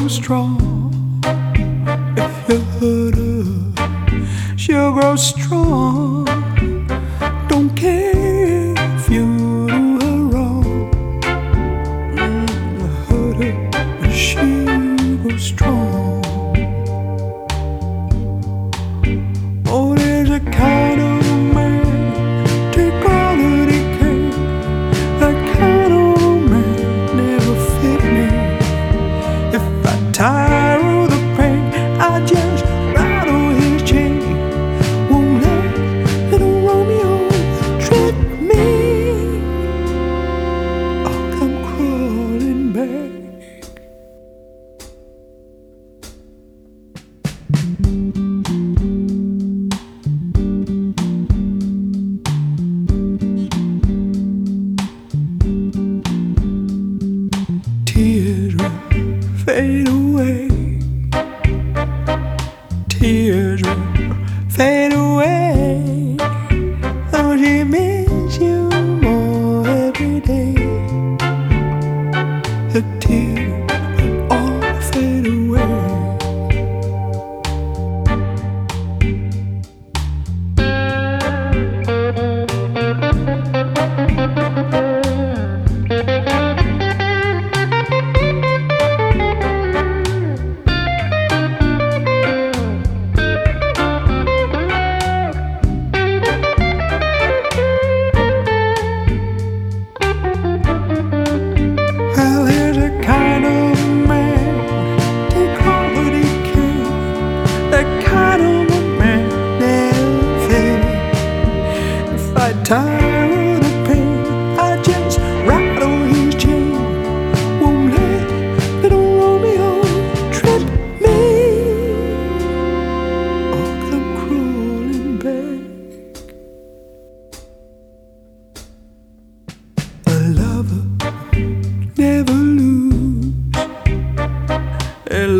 so strong.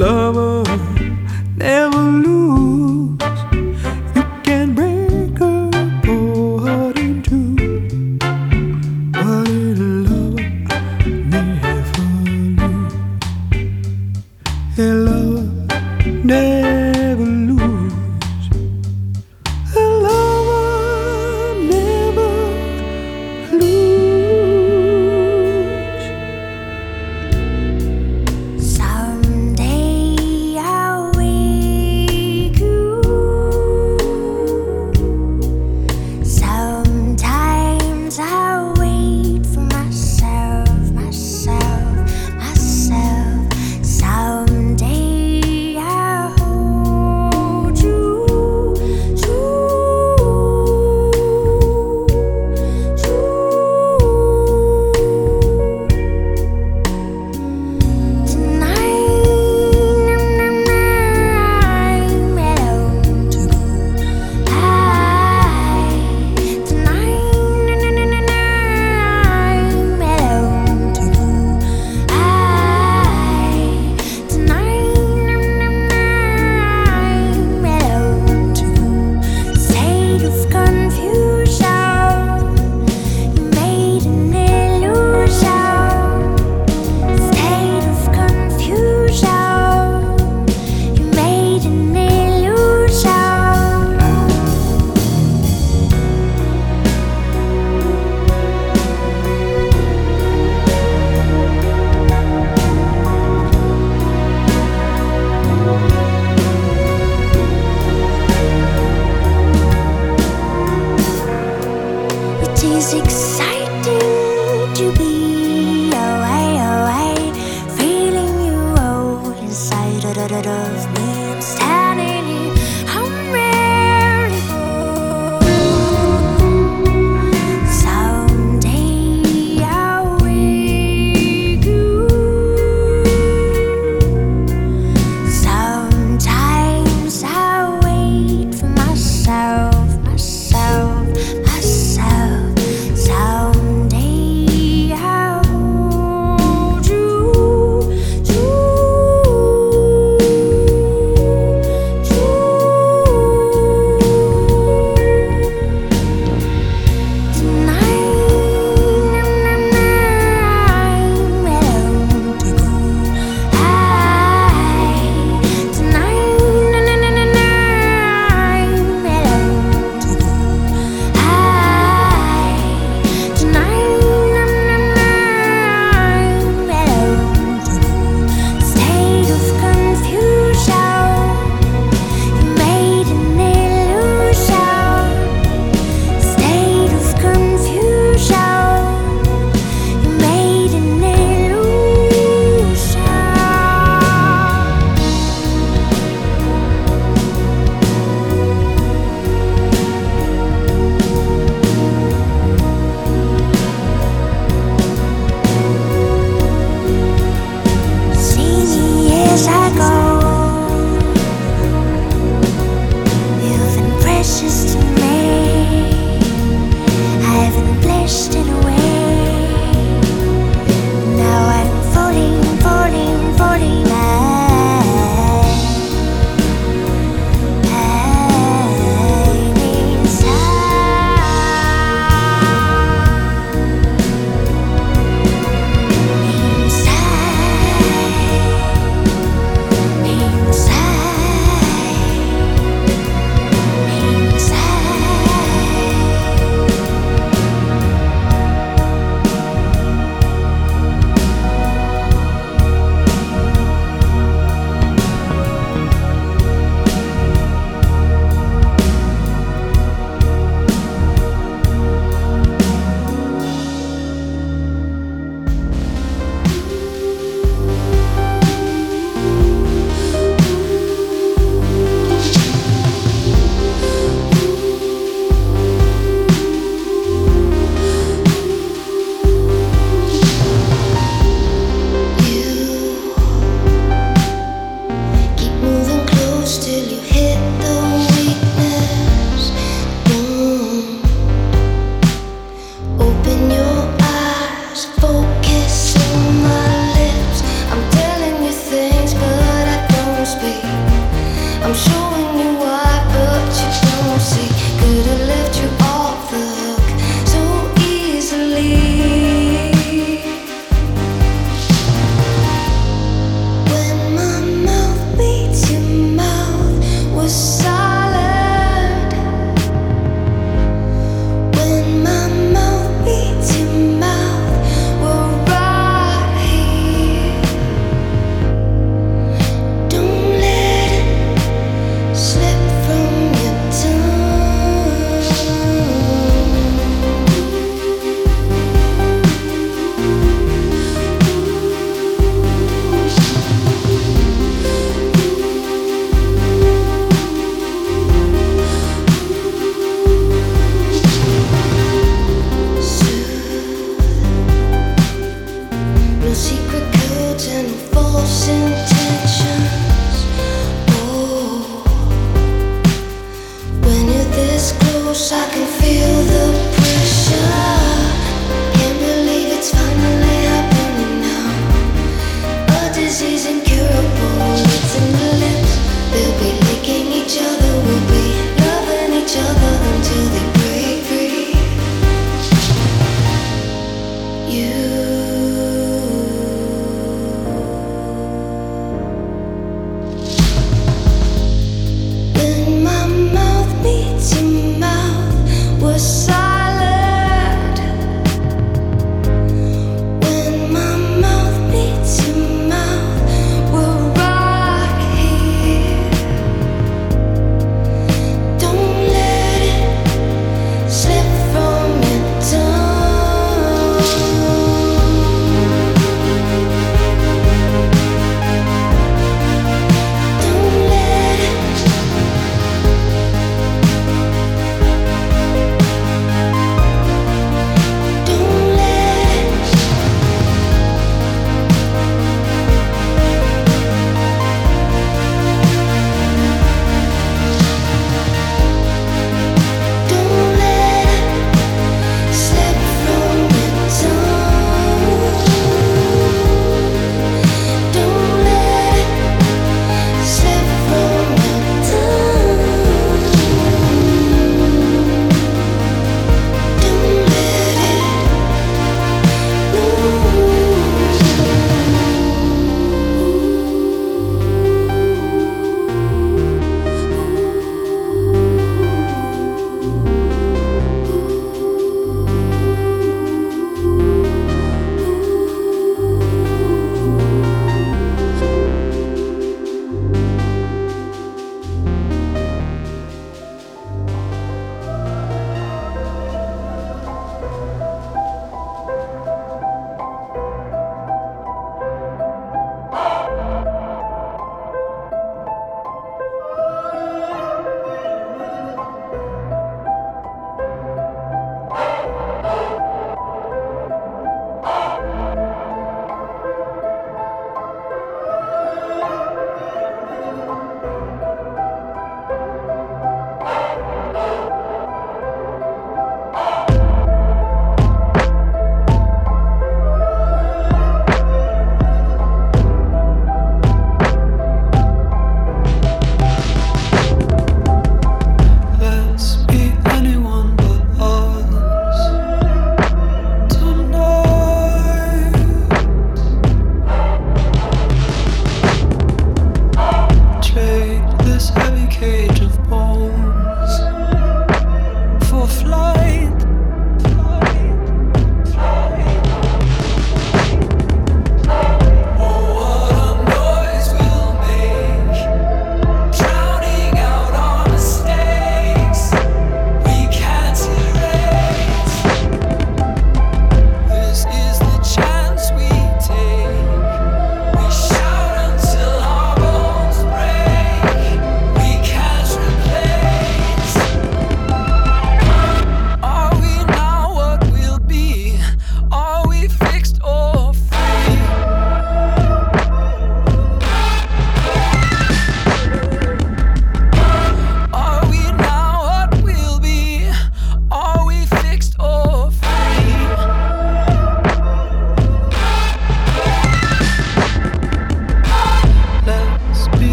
love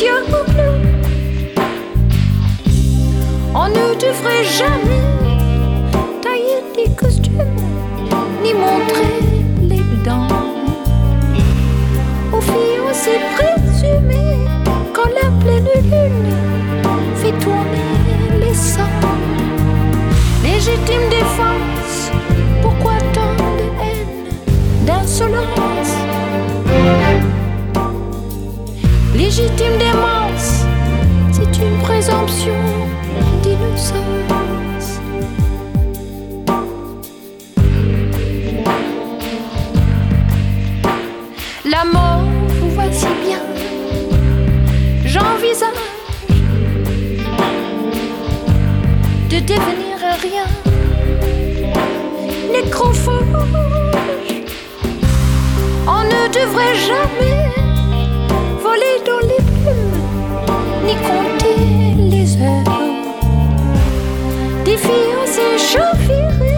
On ne devrait jamais tailler des costumes ni montrer les dents aux fiancés présumés quand la pleine lune fait tourner les sangs. Légitime défense, pourquoi tant de haine, d'insolence? légitime des c'est une présomption d'innocence. La mort, vous voici bien, j'envisage de devenir rien, nécrophage. On ne devrait jamais J'enfuirai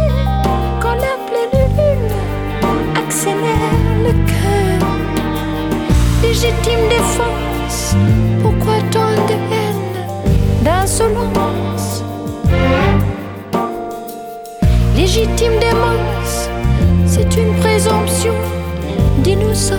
quand la pleine lune accélère le cœur. Légitime défense, pourquoi tant de haine, d'insolence? Légitime démence, c'est une présomption d'innocence.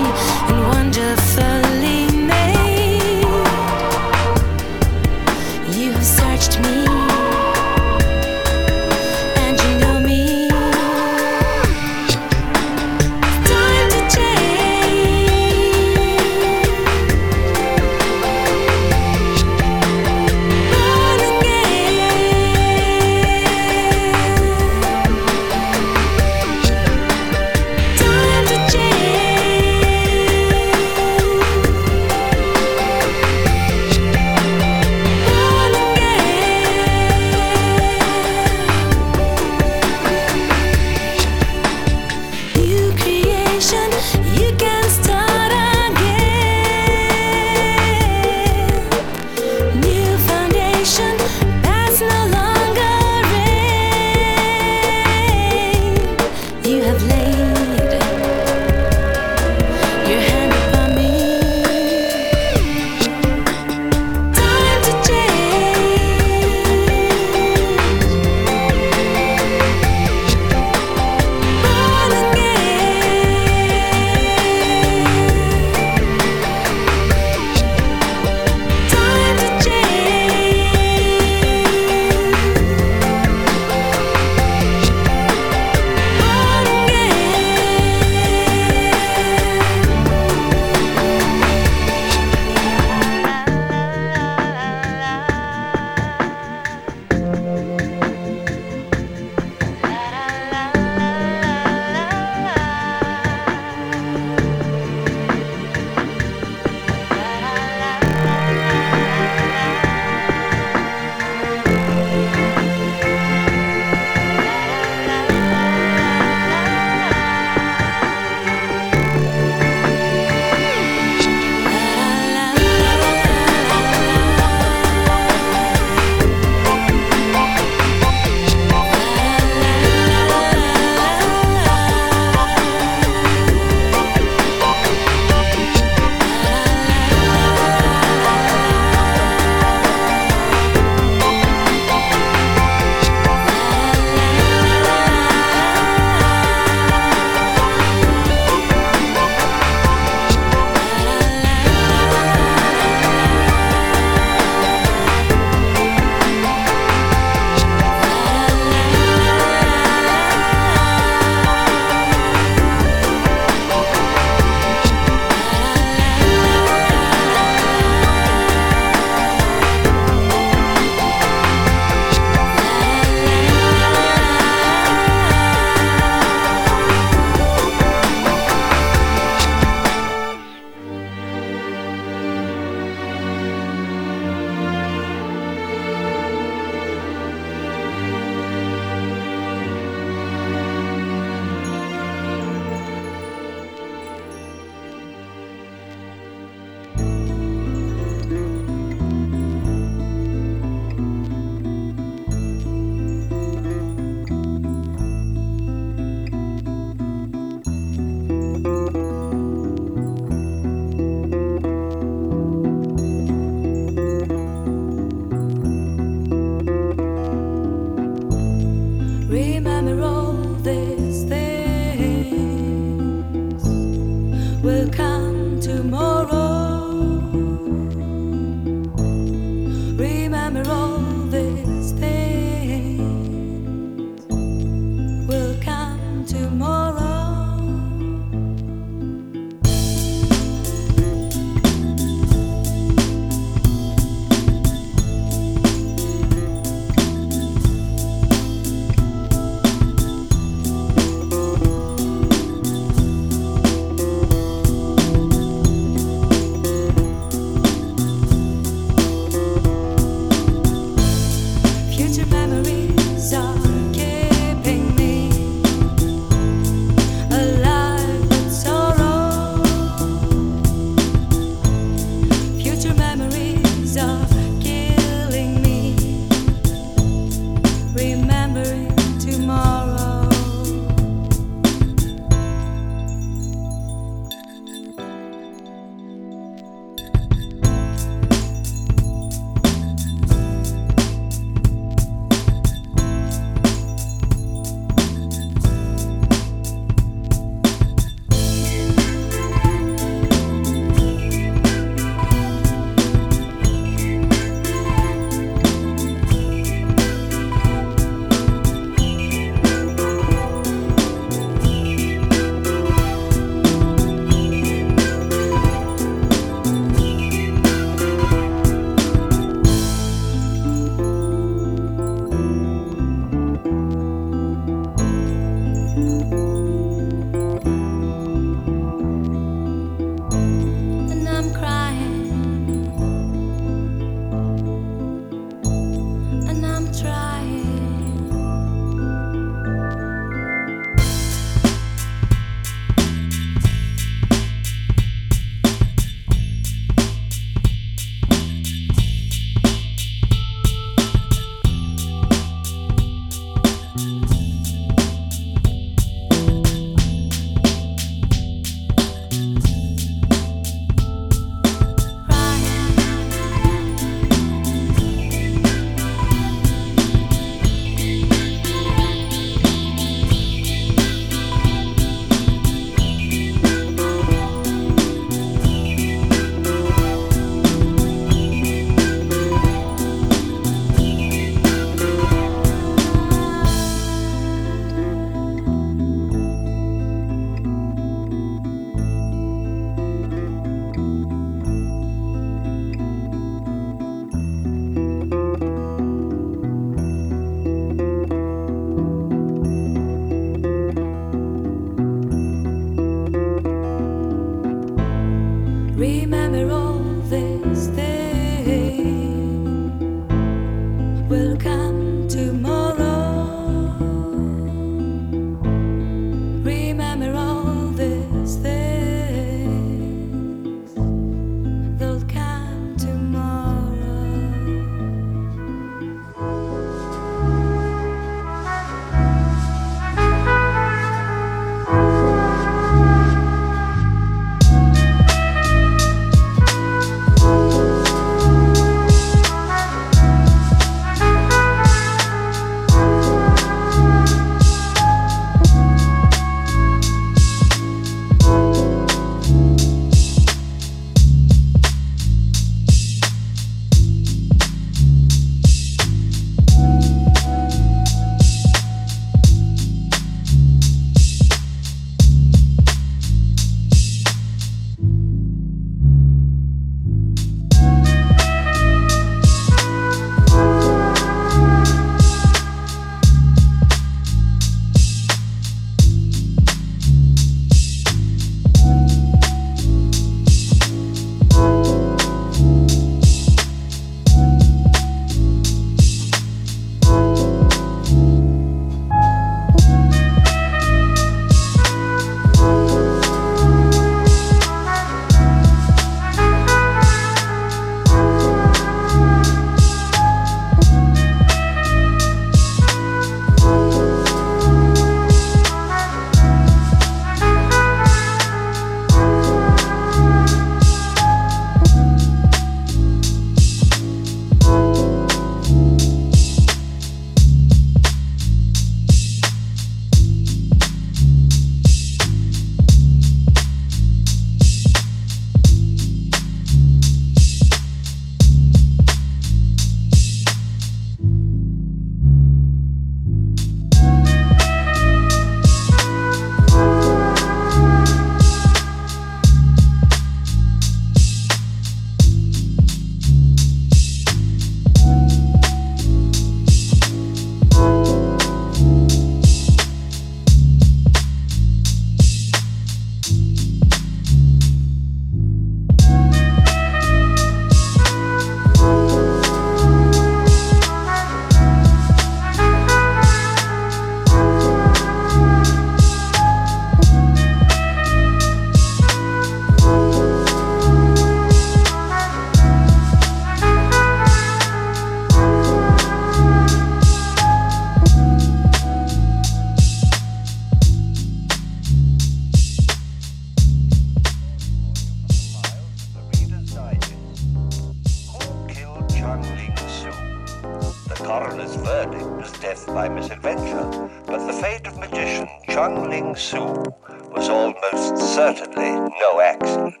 Was almost certainly no accident.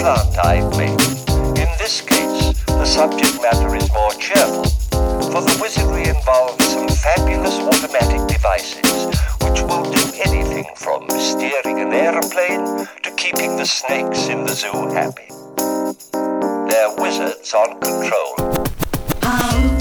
Slant eyed maiden. In this case, the subject matter is more cheerful, for the wizardry involves some fabulous automatic devices which will do anything from steering an aeroplane to keeping the snakes in the zoo happy. They're wizards on control. Um,